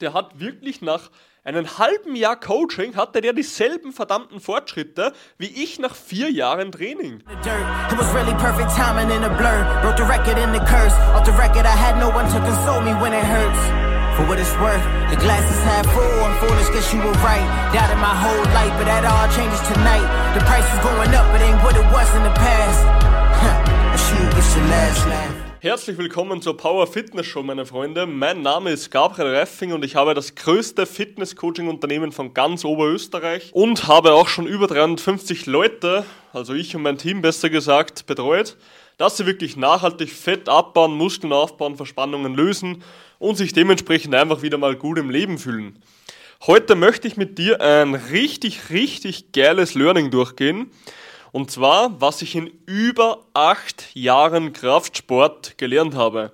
Der hat wirklich nach einem halben Jahr Coaching hatte der dieselben verdammten Fortschritte wie ich nach vier Jahren Training. For what it's worth, the glass is half full. I'm foolish, guess you were right. Doubted my whole life, but that all changes tonight. The price is going up, it ain't what it was in the past. Shoot, it's your last laugh. Herzlich willkommen zur Power Fitness Show, meine Freunde. Mein Name ist Gabriel Reffing und ich habe das größte Fitness-Coaching-Unternehmen von ganz Oberösterreich und habe auch schon über 350 Leute, also ich und mein Team besser gesagt, betreut, dass sie wirklich nachhaltig Fett abbauen, Muskeln aufbauen, Verspannungen lösen und sich dementsprechend einfach wieder mal gut im Leben fühlen. Heute möchte ich mit dir ein richtig, richtig geiles Learning durchgehen und zwar, was ich in über acht Jahren Kraftsport gelernt habe.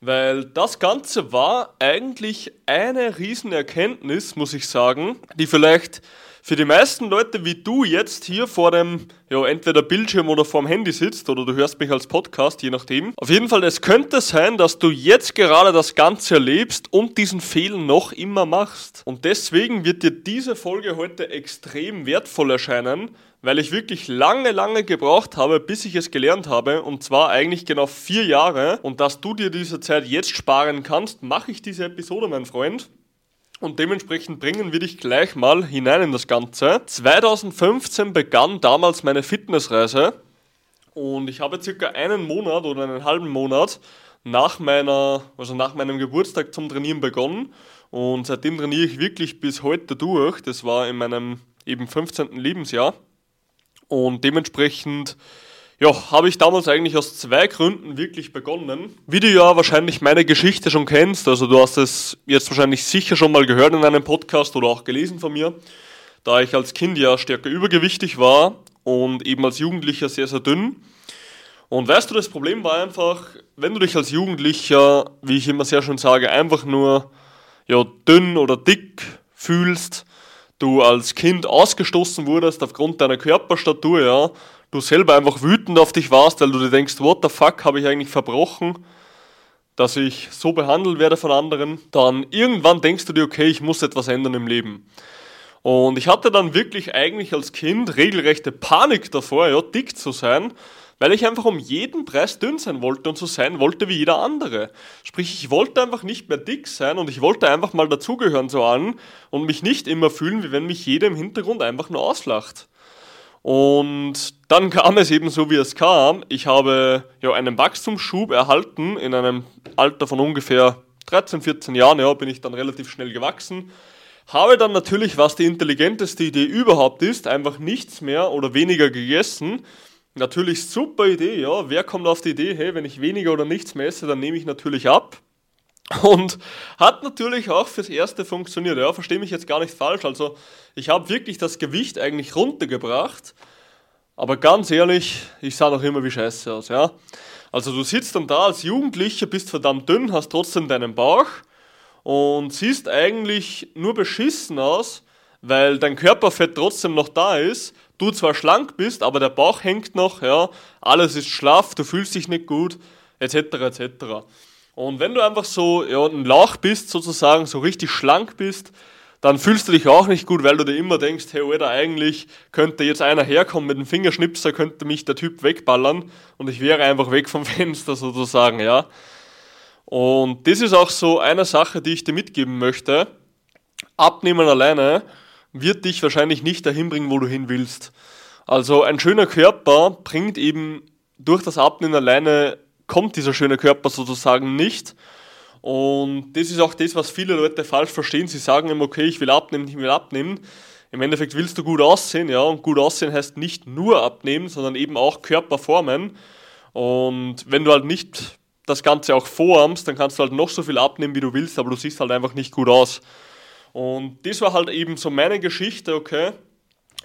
Weil das Ganze war eigentlich eine Riesenerkenntnis, muss ich sagen, die vielleicht für die meisten Leute wie du jetzt hier vor dem, ja, entweder Bildschirm oder vorm Handy sitzt oder du hörst mich als Podcast, je nachdem. Auf jeden Fall, es könnte sein, dass du jetzt gerade das Ganze erlebst und diesen Fehler noch immer machst. Und deswegen wird dir diese Folge heute extrem wertvoll erscheinen, weil ich wirklich lange, lange gebraucht habe, bis ich es gelernt habe, und zwar eigentlich genau vier Jahre. Und dass du dir diese Zeit jetzt sparen kannst, mache ich diese Episode, mein Freund. Und dementsprechend bringen wir dich gleich mal hinein in das Ganze. 2015 begann damals meine Fitnessreise und ich habe circa einen Monat oder einen halben Monat nach meiner, also nach meinem Geburtstag zum Trainieren begonnen und seitdem trainiere ich wirklich bis heute durch. Das war in meinem eben 15. Lebensjahr. Und dementsprechend ja, habe ich damals eigentlich aus zwei Gründen wirklich begonnen. Wie du ja wahrscheinlich meine Geschichte schon kennst, also du hast es jetzt wahrscheinlich sicher schon mal gehört in einem Podcast oder auch gelesen von mir, da ich als Kind ja stärker übergewichtig war und eben als Jugendlicher sehr, sehr dünn. Und weißt du, das Problem war einfach, wenn du dich als Jugendlicher, wie ich immer sehr schön sage, einfach nur ja, dünn oder dick fühlst, du als Kind ausgestoßen wurdest aufgrund deiner Körperstatur, ja, du selber einfach wütend auf dich warst, weil du dir denkst, what the fuck habe ich eigentlich verbrochen, dass ich so behandelt werde von anderen, dann irgendwann denkst du dir, okay, ich muss etwas ändern im Leben. Und ich hatte dann wirklich eigentlich als Kind regelrechte Panik davor, ja, dick zu sein, weil ich einfach um jeden Preis dünn sein wollte und so sein wollte wie jeder andere. Sprich, ich wollte einfach nicht mehr dick sein und ich wollte einfach mal dazugehören zu allen und mich nicht immer fühlen, wie wenn mich jeder im Hintergrund einfach nur auslacht. Und dann kam es eben so, wie es kam. Ich habe ja einen Wachstumsschub erhalten in einem Alter von ungefähr 13, 14 Jahren. Ja, bin ich dann relativ schnell gewachsen. Habe dann natürlich, was die intelligenteste Idee überhaupt ist, einfach nichts mehr oder weniger gegessen. Natürlich super Idee, ja. Wer kommt auf die Idee, hey, wenn ich weniger oder nichts mehr esse, dann nehme ich natürlich ab. Und hat natürlich auch fürs Erste funktioniert. Ja, verstehe mich jetzt gar nicht falsch. Also ich habe wirklich das Gewicht eigentlich runtergebracht. Aber ganz ehrlich, ich sah noch immer wie scheiße aus. Ja? Also du sitzt dann da als Jugendlicher, bist verdammt dünn, hast trotzdem deinen Bauch und siehst eigentlich nur beschissen aus, weil dein Körperfett trotzdem noch da ist. Du zwar schlank bist, aber der Bauch hängt noch, ja, alles ist schlaff, du fühlst dich nicht gut, etc. etc. Und wenn du einfach so ja, ein Lauch bist, sozusagen, so richtig schlank bist, dann fühlst du dich auch nicht gut, weil du dir immer denkst, hey, Alter, eigentlich könnte jetzt einer herkommen mit dem Fingerschnipser, könnte mich der Typ wegballern und ich wäre einfach weg vom Fenster sozusagen, ja. Und das ist auch so eine Sache, die ich dir mitgeben möchte. Abnehmen alleine wird dich wahrscheinlich nicht dahin bringen, wo du hin willst. Also ein schöner Körper bringt eben durch das Abnehmen alleine kommt dieser schöne Körper sozusagen nicht. Und das ist auch das, was viele Leute falsch verstehen. Sie sagen immer, okay, ich will abnehmen, ich will abnehmen. Im Endeffekt willst du gut aussehen, ja, und gut aussehen heißt nicht nur abnehmen, sondern eben auch Körper formen. Und wenn du halt nicht das Ganze auch vorarmst, dann kannst du halt noch so viel abnehmen, wie du willst, aber du siehst halt einfach nicht gut aus. Und das war halt eben so meine Geschichte, okay.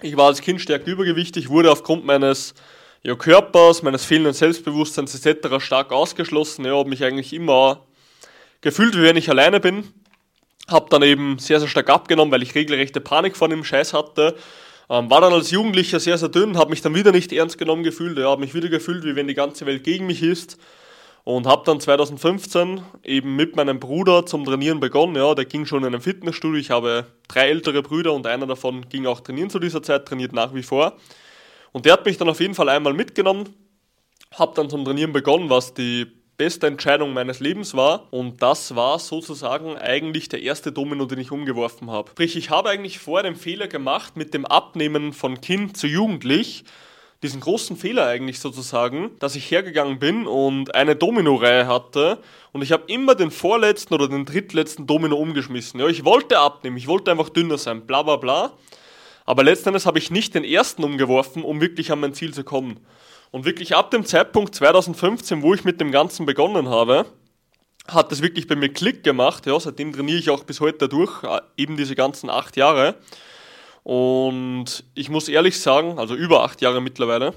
Ich war als Kind stärker übergewichtig, wurde aufgrund meines ja, Körpers, meines fehlenden Selbstbewusstseins etc. stark ausgeschlossen. Ja, habe mich eigentlich immer gefühlt, wie wenn ich alleine bin. Habe dann eben sehr, sehr stark abgenommen, weil ich regelrechte Panik vor dem Scheiß hatte. Ähm, war dann als Jugendlicher sehr, sehr dünn, habe mich dann wieder nicht ernst genommen gefühlt. Ja, habe mich wieder gefühlt, wie wenn die ganze Welt gegen mich ist. und habe dann 2015 eben mit meinem Bruder zum Trainieren begonnen. Ja, der ging schon in einem Fitnessstudio. Ich habe drei ältere Brüder und einer davon ging auch trainieren zu dieser Zeit, trainiert nach wie vor. Und der hat mich dann auf jeden Fall einmal mitgenommen, habe dann zum Trainieren begonnen, was die beste Entscheidung meines Lebens war. Und das war sozusagen eigentlich der erste Domino, den ich umgeworfen habe. Sprich, ich habe eigentlich vorher den Fehler gemacht mit dem Abnehmen von Kind zu Jugendlich diesen großen Fehler eigentlich sozusagen, dass ich hergegangen bin und eine Domino-Reihe hatte und ich habe immer den vorletzten oder den drittletzten Domino umgeschmissen. Ja, ich wollte abnehmen, ich wollte einfach dünner sein, bla bla bla. Aber letztendlich habe ich nicht den ersten umgeworfen, um wirklich an mein Ziel zu kommen. Und wirklich ab dem Zeitpunkt 2015, wo ich mit dem Ganzen begonnen habe, hat es wirklich bei mir Klick gemacht. Ja, seitdem trainiere ich auch bis heute durch, äh, eben diese ganzen acht Jahre. Und ich muss ehrlich sagen, also über acht Jahre mittlerweile,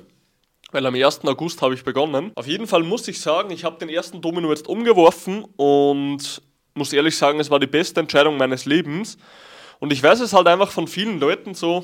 weil am 1. August habe ich begonnen. Auf jeden Fall muss ich sagen, ich habe den ersten Domino jetzt umgeworfen und muss ehrlich sagen, es war die beste Entscheidung meines Lebens. Und ich weiß es halt einfach von vielen Leuten so,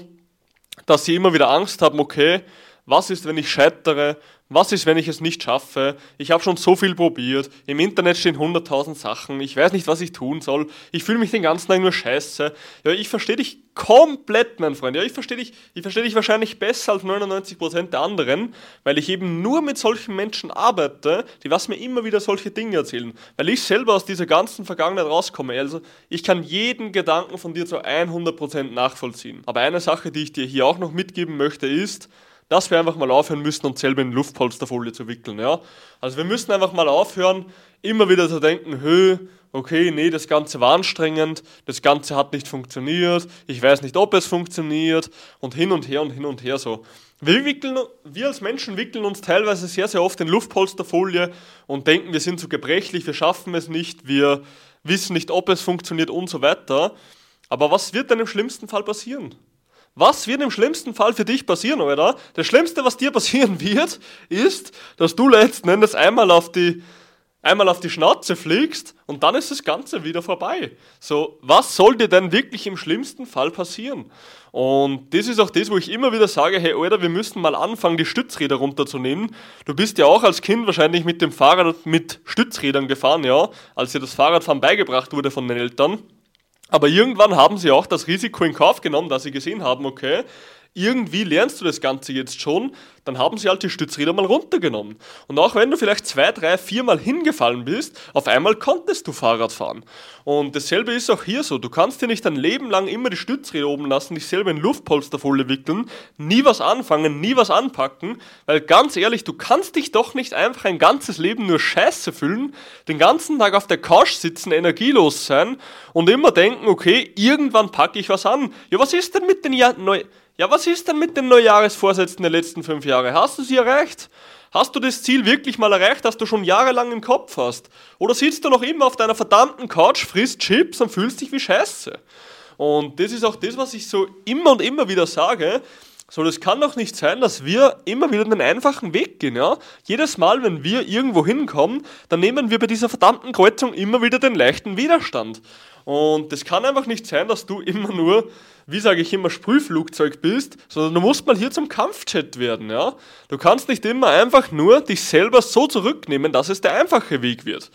dass sie immer wieder Angst haben, okay, was ist, wenn ich scheitere? Was ist, wenn ich es nicht schaffe? Ich habe schon so viel probiert. Im Internet stehen 100.000 Sachen. Ich weiß nicht, was ich tun soll. Ich fühle mich den ganzen Tag nur scheiße. Ja, ich verstehe dich komplett, mein Freund. Ja, ich verstehe dich, ich verstehe dich wahrscheinlich besser als 99% der anderen, weil ich eben nur mit solchen Menschen arbeite, die was mir immer wieder solche Dinge erzählen. Weil ich selber aus dieser ganzen Vergangenheit rauskomme. Also, ich kann jeden Gedanken von dir zu 100% nachvollziehen. Aber eine Sache, die ich dir hier auch noch mitgeben möchte, ist, dass wir einfach mal aufhören müssen, uns selber in Luftpolsterfolie zu wickeln. Ja? Also wir müssen einfach mal aufhören, immer wieder zu denken, hö, okay, nee, das Ganze war anstrengend, das Ganze hat nicht funktioniert, ich weiß nicht, ob es funktioniert und hin und her und hin und her so. Wir, wickeln, wir als Menschen wickeln uns teilweise sehr, sehr oft in Luftpolsterfolie und denken, wir sind zu gebrechlich, wir schaffen es nicht, wir wissen nicht, ob es funktioniert und so weiter. Aber was wird denn im schlimmsten Fall passieren? Was wird im schlimmsten Fall für dich passieren, oder? Das Schlimmste, was dir passieren wird, ist, dass du letzten Endes einmal auf die, einmal auf die Schnauze fliegst und dann ist das Ganze wieder vorbei. So, was soll dir denn wirklich im schlimmsten Fall passieren? Und das ist auch das, wo ich immer wieder sage, hey, Alter, wir müssen mal anfangen, die Stützräder runterzunehmen. Du bist ja auch als Kind wahrscheinlich mit dem Fahrrad mit Stützrädern gefahren, ja, als dir das Fahrradfahren beigebracht wurde von den Eltern. Aber irgendwann haben sie auch das Risiko in Kauf genommen, dass sie gesehen haben, okay, irgendwie lernst du das Ganze jetzt schon, dann haben sie halt die Stützräder mal runtergenommen. Und auch wenn du vielleicht zwei, drei, viermal hingefallen bist, auf einmal konntest du Fahrrad fahren. Und dasselbe ist auch hier so. Du kannst dir nicht dein Leben lang immer die Stützräder oben lassen, dich selber in Luftpolsterfolie wickeln, nie was anfangen, nie was anpacken, weil ganz ehrlich, du kannst dich doch nicht einfach ein ganzes Leben nur Scheiße füllen, den ganzen Tag auf der Couch sitzen, energielos sein und immer denken, okay, irgendwann packe ich was an. Ja, was ist denn mit den Jahren ja, was ist denn mit den Neujahresvorsätzen der letzten fünf Jahre? Hast du sie erreicht? Hast du das Ziel wirklich mal erreicht, das du schon jahrelang im Kopf hast? Oder sitzt du noch immer auf deiner verdammten Couch, frisst Chips und fühlst dich wie Scheiße? Und das ist auch das, was ich so immer und immer wieder sage. So, das kann doch nicht sein, dass wir immer wieder den einfachen Weg gehen, ja? Jedes Mal, wenn wir irgendwo hinkommen, dann nehmen wir bei dieser verdammten Kreuzung immer wieder den leichten Widerstand. Und das kann einfach nicht sein, dass du immer nur, wie sage ich immer, Sprühflugzeug bist, sondern du musst mal hier zum Kampfjet werden, ja. Du kannst nicht immer einfach nur dich selber so zurücknehmen, dass es der einfache Weg wird.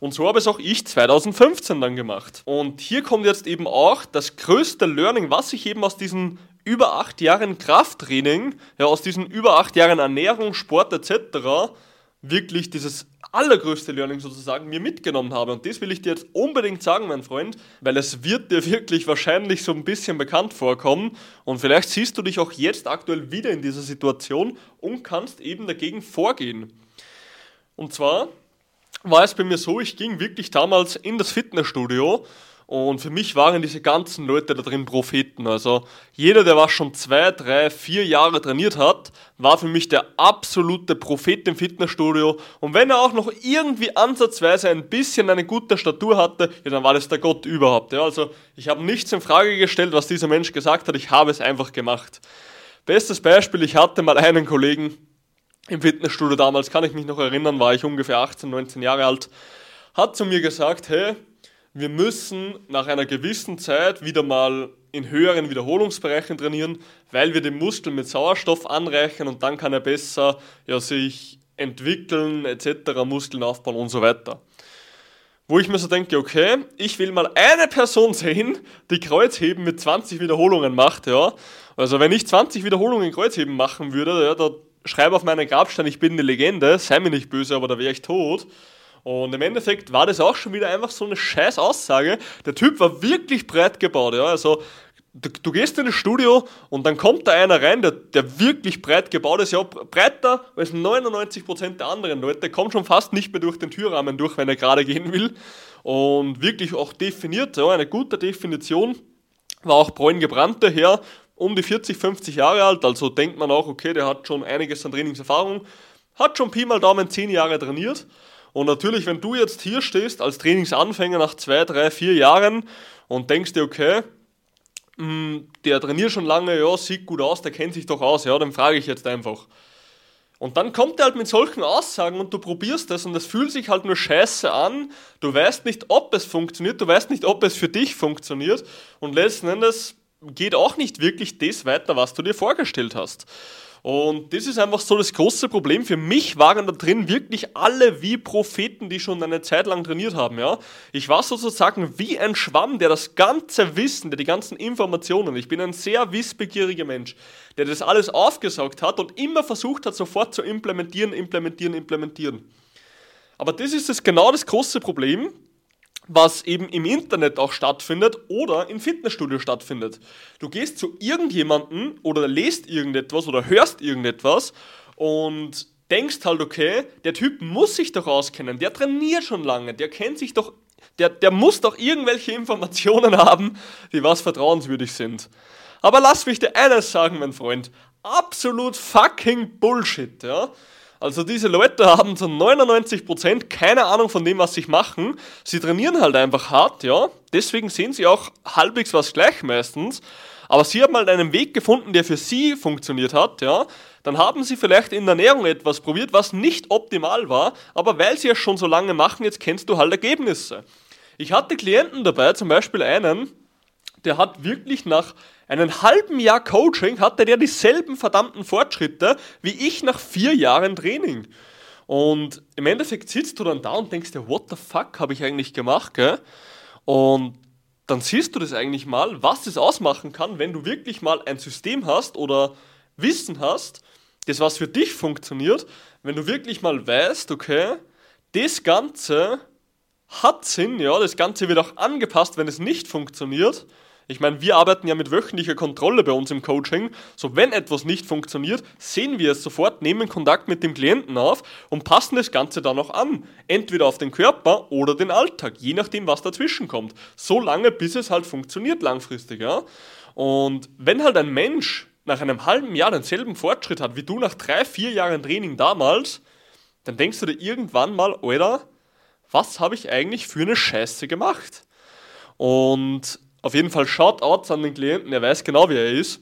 Und so habe es auch ich 2015 dann gemacht. Und hier kommt jetzt eben auch das größte Learning, was ich eben aus diesen über acht Jahren Krafttraining, ja, aus diesen über acht Jahren Ernährung, Sport etc., wirklich dieses allergrößte Learning sozusagen mir mitgenommen habe. Und das will ich dir jetzt unbedingt sagen, mein Freund, weil es wird dir wirklich wahrscheinlich so ein bisschen bekannt vorkommen. Und vielleicht siehst du dich auch jetzt aktuell wieder in dieser Situation und kannst eben dagegen vorgehen. Und zwar war es bei mir so, ich ging wirklich damals in das Fitnessstudio und für mich waren diese ganzen Leute da drin Propheten. Also jeder, der was schon zwei, drei, vier Jahre trainiert hat, war für mich der absolute Prophet im Fitnessstudio. Und wenn er auch noch irgendwie ansatzweise ein bisschen eine gute Statur hatte, ja, dann war das der Gott überhaupt. Ja, also ich habe nichts in Frage gestellt, was dieser Mensch gesagt hat. Ich habe es einfach gemacht. Bestes Beispiel, ich hatte mal einen Kollegen im Fitnessstudio damals, kann ich mich noch erinnern, war ich ungefähr 18, 19 Jahre alt, hat zu mir gesagt, hey, wir müssen nach einer gewissen Zeit wieder mal in höheren Wiederholungsbereichen trainieren, weil wir den Muskel mit Sauerstoff anreichern und dann kann er besser ja, sich entwickeln etc., Muskeln aufbauen und so weiter. Wo ich mir so denke, okay, ich will mal eine Person sehen, die Kreuzheben mit 20 Wiederholungen macht, ja. Also wenn ich 20 Wiederholungen Kreuzheben machen würde, ja, da schreibe auf meinen Grabstein, ich bin eine Legende, sei mir nicht böse, aber da wäre ich tot. Und im Endeffekt war das auch schon wieder einfach so eine scheiß Aussage. Der Typ war wirklich breit gebaut, ja. Also du, du, gehst in das Studio und dann kommt da einer rein, der, der wirklich breit gebaut ist, ja, breiter als 99% der anderen Leute, der kommt schon fast nicht mehr durch den Türrahmen durch, wenn er gerade gehen will. Und wirklich auch definiert, ja, eine gute Definition. War auch bräun gebrannt daher, um die 40, 50 Jahre alt, also denkt man auch, okay, der hat schon einiges an Trainingserfahrung, hat schon Pi mal Daumen 10 Jahre trainiert. Und natürlich, wenn du jetzt hier stehst als Trainingsanfänger nach 2, 3, 4 Jahren und denkst dir, okay, hm, der trainiert schon lange, ja, sieht gut aus, der kennt sich doch aus, ja, dann frage ich jetzt einfach. Und dann kommt er halt mit solchen Aussagen und du probierst das und es fühlt sich halt nur scheiße an. Du weißt nicht, ob es funktioniert, du weißt nicht, ob es für dich funktioniert und letzten Endes geht auch nicht wirklich das weiter, was du dir vorgestellt hast. Und das ist einfach so das große Problem. Für mich waren da drin wirklich alle wie Propheten, die schon eine Zeit lang trainiert haben. Ja? Ich war sozusagen wie ein Schwamm, der das ganze Wissen, der die ganzen Informationen, ich bin ein sehr wissbegieriger Mensch, der das alles aufgesaugt hat und immer versucht hat, sofort zu implementieren, implementieren, implementieren. Aber das ist das genau das große Problem, was eben im Internet auch stattfindet oder im Fitnessstudio stattfindet. Du gehst zu irgendjemandem oder lest irgendetwas oder hörst irgendetwas und denkst halt, okay, der Typ muss sich doch auskennen, der trainiert schon lange, der kennt sich doch, der, der muss doch irgendwelche Informationen haben, die was vertrauenswürdig sind. Aber lass mich dir eines sagen, mein Freund, absolut fucking Bullshit, ja. Also diese Leute haben zu 99% keine Ahnung von dem, was sie machen. Sie trainieren halt einfach hart, ja. Deswegen sehen sie auch halbwegs was gleich meistens. Aber sie haben halt einen Weg gefunden, der für sie funktioniert hat, ja. Dann haben sie vielleicht in der Ernährung etwas probiert, was nicht optimal war, aber weil sie es schon so lange machen, jetzt kennst du halt Ergebnisse. Ich hatte Klienten dabei, zum Beispiel einen, der hat wirklich nach einem halben Jahr Coaching hatte der dieselben verdammten Fortschritte wie ich nach vier Jahren Training. Und im Endeffekt sitzt du dann da und denkst dir, what the fuck habe ich eigentlich gemacht, gell? Und dann siehst du das eigentlich mal, was das ausmachen kann, wenn du wirklich mal ein System hast oder Wissen hast, das was für dich funktioniert, wenn du wirklich mal weißt, okay, das Ganze hat Sinn, ja, das Ganze wird auch angepasst, wenn es nicht funktioniert ich meine, wir arbeiten ja mit wöchentlicher Kontrolle bei uns im Coaching. So, wenn etwas nicht funktioniert, sehen wir es sofort, nehmen Kontakt mit dem Klienten auf und passen das Ganze dann auch an. Entweder auf den Körper oder den Alltag, je nachdem, was dazwischen kommt. So lange, bis es halt funktioniert langfristig, ja. Und wenn halt ein Mensch nach einem halben Jahr denselben Fortschritt hat wie du nach drei, vier Jahren Training damals, dann denkst du dir irgendwann mal, Alter, was habe ich eigentlich für eine Scheiße gemacht? Und auf jeden Fall Shoutouts an den Klienten, er weiß genau, wie er ist.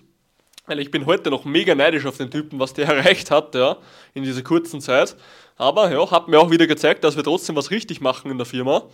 Weil ich bin heute noch mega neidisch auf den Typen, was der erreicht hat, ja, in dieser kurzen Zeit. Aber ja, hat mir auch wieder gezeigt, dass wir trotzdem was richtig machen in der Firma.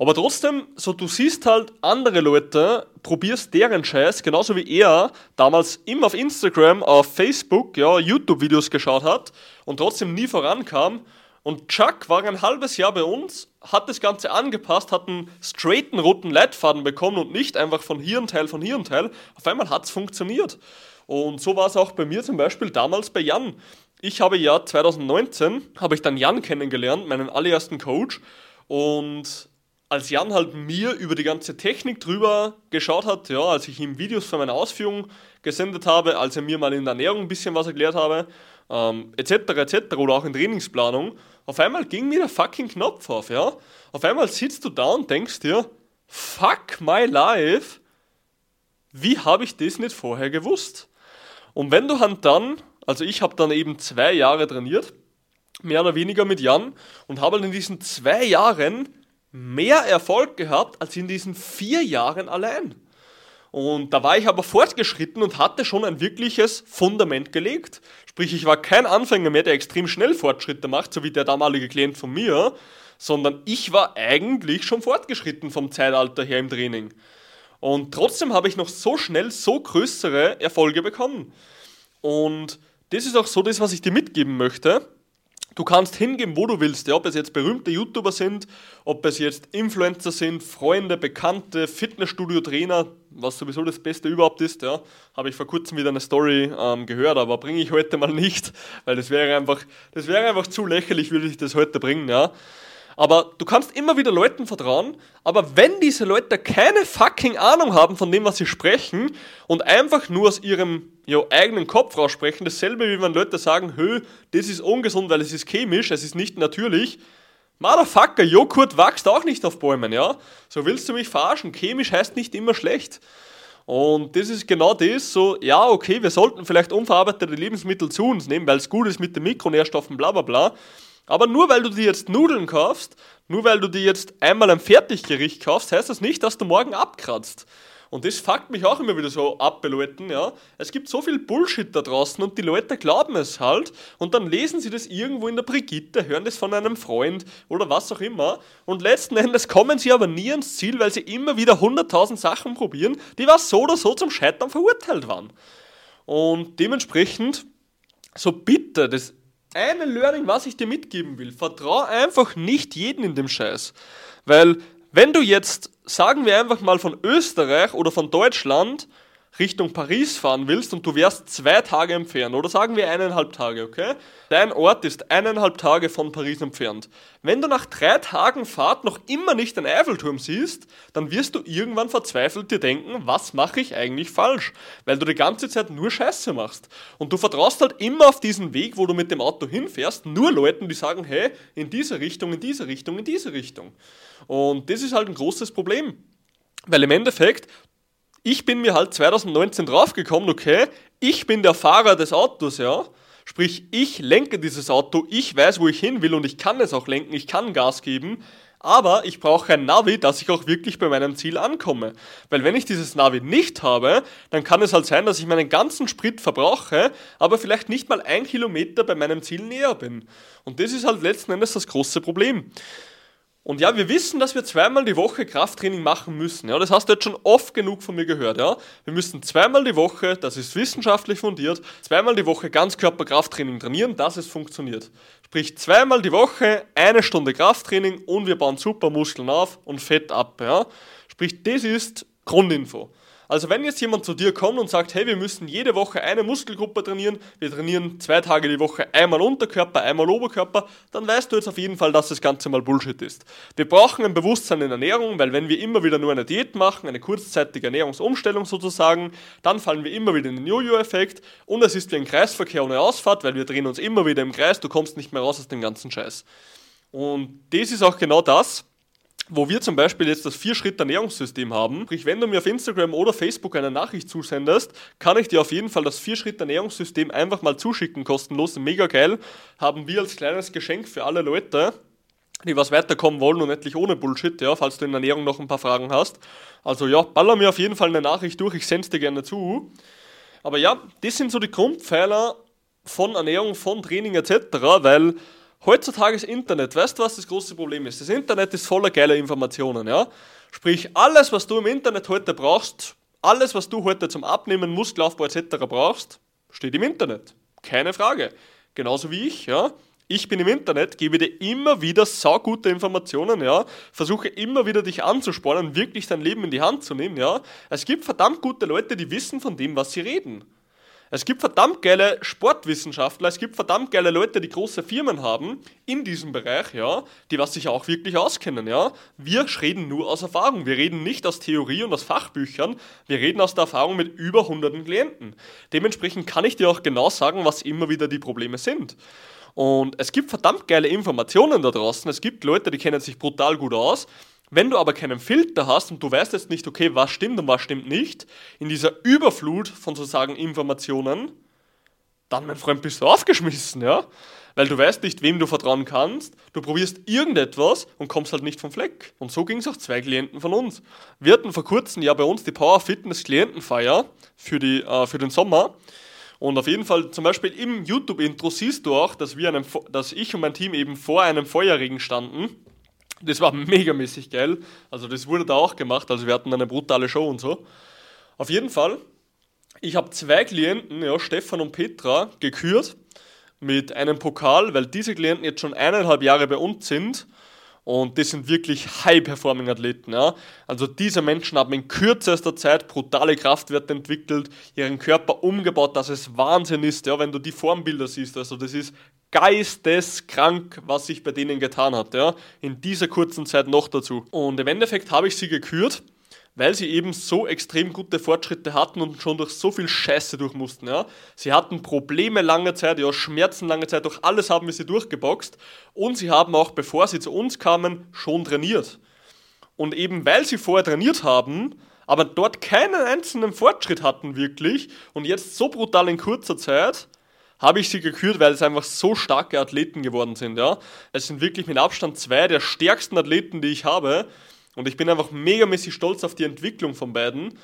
Aber trotzdem, so du siehst halt andere Leute, probierst deren Scheiß, genauso wie er damals immer auf Instagram, auf Facebook, ja, YouTube-Videos geschaut hat und trotzdem nie vorankam und Chuck war ein halbes Jahr bei uns, hat das Ganze angepasst, hat einen straighten roten Leitfaden bekommen und nicht einfach von hier ein Teil, von hier ein Teil. Auf einmal hat es funktioniert. Und so war es auch bei mir zum Beispiel damals bei Jan. Ich habe ja 2019, habe ich dann Jan kennengelernt, meinen allerersten Coach. Und als Jan halt mir über die ganze Technik drüber geschaut hat, ja, als ich ihm Videos von meiner Ausführung gesendet habe, als er mir mal in der Ernährung ein bisschen was erklärt habe, ähm, etc. etc. oder auch in Trainingsplanung, auf einmal ging mir der fucking Knopf auf, ja. Auf einmal sitzt du da und denkst dir, fuck my life, wie habe ich das nicht vorher gewusst? Und wenn du halt dann, also ich habe dann eben zwei Jahre trainiert, mehr oder weniger mit Jan, und habe in diesen zwei Jahren mehr Erfolg gehabt als in diesen vier Jahren allein. Und da war ich aber fortgeschritten und hatte schon ein wirkliches Fundament gelegt. Sprich, ich war kein Anfänger mehr, der extrem schnell Fortschritte macht, so wie der damalige Klient von mir, sondern ich war eigentlich schon fortgeschritten vom Zeitalter her im Training. Und trotzdem habe ich noch so schnell so größere Erfolge bekommen. Und das ist auch so das, was ich dir mitgeben möchte. Du kannst hingehen, wo du willst, ja, ob es jetzt berühmte YouTuber sind, ob es jetzt Influencer sind, Freunde, Bekannte, Fitnessstudio-Trainer, was sowieso das Beste überhaupt ist, ja. Habe ich vor kurzem wieder eine Story ähm, gehört, aber bringe ich heute mal nicht, weil das wäre einfach, das wäre einfach zu lächerlich, würde ich das heute bringen, ja. Aber du kannst immer wieder Leuten vertrauen, aber wenn diese Leute keine fucking Ahnung haben von dem, was sie sprechen und einfach nur aus ihrem ja, eigenen Kopf raussprechen, dasselbe wie wenn Leute sagen, hö, das ist ungesund, weil es ist chemisch, es ist nicht natürlich. Motherfucker, Joghurt wächst auch nicht auf Bäumen, ja? So willst du mich verarschen? Chemisch heißt nicht immer schlecht. Und das ist genau das, so, ja, okay, wir sollten vielleicht unverarbeitete Lebensmittel zu uns nehmen, weil es gut ist mit den Mikronährstoffen, bla bla bla. Aber nur weil du dir jetzt Nudeln kaufst, nur weil du dir jetzt einmal ein Fertiggericht kaufst, heißt das nicht, dass du morgen abkratzt. Und das fuckt mich auch immer wieder so ab bei Leuten, ja. Es gibt so viel Bullshit da draußen und die Leute glauben es halt und dann lesen sie das irgendwo in der Brigitte, hören das von einem Freund oder was auch immer und letzten Endes kommen sie aber nie ans Ziel, weil sie immer wieder hunderttausend Sachen probieren, die was so oder so zum Scheitern verurteilt waren. Und dementsprechend, so bitte, das eine Learning, was ich dir mitgeben will. Vertrau einfach nicht jeden in dem Scheiß. Weil, wenn du jetzt, sagen wir einfach mal von Österreich oder von Deutschland, Richtung Paris fahren willst und du wärst zwei Tage entfernt, oder sagen wir eineinhalb Tage, okay? Dein Ort ist eineinhalb Tage von Paris entfernt. Wenn du nach drei Tagen Fahrt noch immer nicht den Eiffelturm siehst, dann wirst du irgendwann verzweifelt dir denken, was mache ich eigentlich falsch? Weil du die ganze Zeit nur Scheiße machst. Und du vertraust halt immer auf diesen Weg, wo du mit dem Auto hinfährst, nur Leuten, die sagen, hey, in diese Richtung, in diese Richtung, in diese Richtung. Und das ist halt ein großes Problem. Weil im Endeffekt, ich bin mir halt 2019 draufgekommen, okay, ich bin der Fahrer des Autos, ja. Sprich, ich lenke dieses Auto, ich weiß, wo ich hin will und ich kann es auch lenken, ich kann Gas geben, aber ich brauche ein Navi, dass ich auch wirklich bei meinem Ziel ankomme. Weil wenn ich dieses Navi nicht habe, dann kann es halt sein, dass ich meinen ganzen Sprit verbrauche, aber vielleicht nicht mal ein Kilometer bei meinem Ziel näher bin. Und das ist halt letzten Endes das große Problem. Und ja, wir wissen, dass wir zweimal die Woche Krafttraining machen müssen. Ja, das hast du jetzt schon oft genug von mir gehört. Ja, wir müssen zweimal die Woche, das ist wissenschaftlich fundiert, zweimal die Woche Ganzkörperkrafttraining trainieren, dass es funktioniert. Sprich, zweimal die Woche eine Stunde Krafttraining und wir bauen super Muskeln auf und Fett ab. Ja, sprich, das ist Grundinfo. Also wenn jetzt jemand zu dir kommt und sagt, hey, wir müssen jede Woche eine Muskelgruppe trainieren, wir trainieren zwei Tage die Woche einmal Unterkörper, einmal Oberkörper, dann weißt du jetzt auf jeden Fall, dass das Ganze mal Bullshit ist. Wir brauchen ein Bewusstsein in Ernährung, weil wenn wir immer wieder nur eine Diät machen, eine kurzzeitige Ernährungsumstellung sozusagen, dann fallen wir immer wieder in den Jojo-Effekt und es ist wie ein Kreisverkehr ohne Ausfahrt, weil wir drehen uns immer wieder im Kreis, du kommst nicht mehr raus aus dem ganzen Scheiß. Und das ist auch genau das, wo wir zum Beispiel jetzt das Vier-Schritt-Ernährungssystem haben. Sprich, wenn du mir auf Instagram oder Facebook eine Nachricht zusendest, kann ich dir auf jeden Fall das Vier-Schritt-Ernährungssystem einfach mal zuschicken, kostenlos. Mega geil. Haben wir als kleines Geschenk für alle Leute, die was weiterkommen wollen und endlich ohne Bullshit, ja, falls du in Ernährung noch ein paar Fragen hast. Also ja, baller mir auf jeden Fall eine Nachricht durch, ich sende dir gerne zu. Aber ja, das sind so die Grundpfeiler von Ernährung, von Training etc., weil Heutzutage ist Internet, weißt du, was das große Problem ist? Das Internet ist voller geiler Informationen, ja? Sprich, alles, was du im Internet heute brauchst, alles, was du heute zum Abnehmen, Muskelaufbau etc. brauchst, steht im Internet. Keine Frage. Genauso wie ich, ja? Ich bin im Internet, gebe dir immer wieder saugute Informationen, ja, versuche immer wieder dich anzuspornen, wirklich dein Leben in die Hand zu nehmen, ja. Es gibt verdammt gute Leute, die wissen von dem, was sie reden. Es gibt verdammt geile Sportwissenschaftler, es gibt verdammt geile Leute, die große Firmen haben in diesem Bereich, ja, die was sich auch wirklich auskennen, ja. Wir reden nur aus Erfahrung. Wir reden nicht aus Theorie und aus Fachbüchern. Wir reden aus der Erfahrung mit über hunderten Klienten. Dementsprechend kann ich dir auch genau sagen, was immer wieder die Probleme sind. Und es gibt verdammt geile Informationen da draußen. Es gibt Leute, die kennen sich brutal gut aus. Wenn du aber keinen Filter hast und du weißt jetzt nicht, okay, was stimmt und was stimmt nicht, in dieser Überflut von sozusagen Informationen, dann, mein Freund, bist du aufgeschmissen, ja? Weil du weißt nicht, wem du vertrauen kannst, du probierst irgendetwas und kommst halt nicht vom Fleck. Und so ging es auch zwei Klienten von uns. Wir hatten vor kurzem ja bei uns die Power Fitness Klientenfeier für, die, äh, für den Sommer. Und auf jeden Fall, zum Beispiel im YouTube-Intro siehst du auch, dass, wir einem, dass ich und mein Team eben vor einem Feuerregen standen das war megamäßig geil. Also das wurde da auch gemacht. Also wir hatten eine brutale Show und so. Auf jeden Fall, ich habe zwei Klienten, ja, Stefan und Petra, gekürt. mit einem Pokal, weil diese Klienten jetzt schon eineinhalb Jahre bei uns sind und das sind wirklich High-Performing-Athleten. Ja? Also diese Menschen haben in kürzester Zeit brutale Kraftwerte entwickelt, ihren Körper umgebaut, dass es Wahnsinn ist, ja? wenn du die Formbilder siehst. Also das ist geisteskrank, was sich bei denen getan hat. Ja? In dieser kurzen Zeit noch dazu. Und im Endeffekt habe ich sie gekürt weil sie eben so extrem gute Fortschritte hatten und schon durch so viel Scheiße durch mussten. Ja. Sie hatten Probleme lange Zeit, ja, Schmerzen lange Zeit, durch alles haben wir sie durchgeboxt und sie haben auch, bevor sie zu uns kamen, schon trainiert. Und eben weil sie vorher trainiert haben, aber dort keinen einzelnen Fortschritt hatten wirklich und jetzt so brutal in kurzer Zeit, habe ich sie gekürt, weil es einfach so starke Athleten geworden sind. Ja. Es sind wirklich mit Abstand zwei der stärksten Athleten, die ich habe. Und ich bin einfach megamäßig stolz auf die Entwicklung von beiden.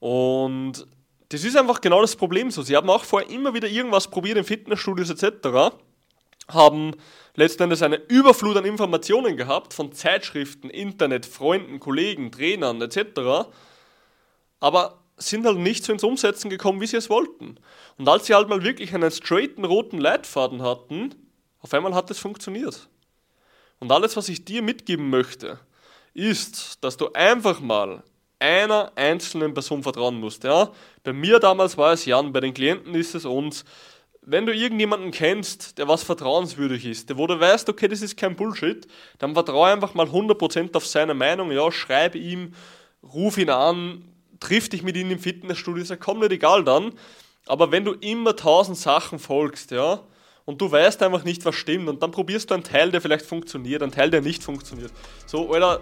Und das ist einfach genau das Problem so. Sie haben auch vorher immer wieder irgendwas probiert in Fitnessstudios etc. Haben letzten Endes eine Überflut an Informationen gehabt von Zeitschriften, Internet, Freunden, Kollegen, Trainern etc. Aber sind halt nicht so ins Umsetzen gekommen, wie sie es wollten. Und als sie halt mal wirklich einen straighten roten Leitfaden hatten, auf einmal hat es funktioniert. Und alles, was ich dir mitgeben möchte, ist, dass du einfach mal einer einzelnen Person vertrauen musst. Ja? Bei mir damals war es Jan, bei den Klienten ist es uns. Wenn du irgendjemanden kennst, der was vertrauenswürdig ist, wo du weißt, okay, das ist kein Bullshit, dann vertraue einfach mal 100% auf seine Meinung, ja, schreib ihm, ruf ihn an, triff dich mit ihm im Fitnessstudio, ist ja komm nicht egal dann. Aber wenn du immer tausend Sachen folgst, ja, und du weißt einfach nicht, was stimmt und dann probierst du einen Teil, der vielleicht funktioniert, einen Teil, der nicht funktioniert. So, Alter,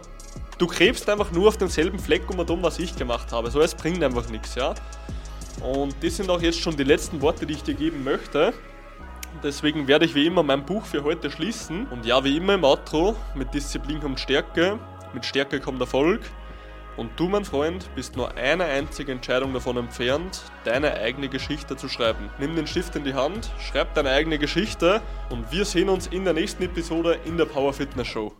du krebst einfach nur auf denselben Fleck um und um, was ich gemacht habe. So, es bringt einfach nichts, ja. Und das sind auch jetzt schon die letzten Worte, die ich dir geben möchte. Deswegen werde ich wie immer mein Buch für heute schließen. Und ja, wie immer im Outro, mit Disziplin kommt Stärke, mit Stärke kommt Erfolg. Und du, mein Freund, bist nur eine einzige Entscheidung davon entfernt, deine eigene Geschichte zu schreiben. Nimm den Stift in die Hand, schreib deine eigene Geschichte und wir sehen uns in der nächsten Episode in der Power Fitness Show.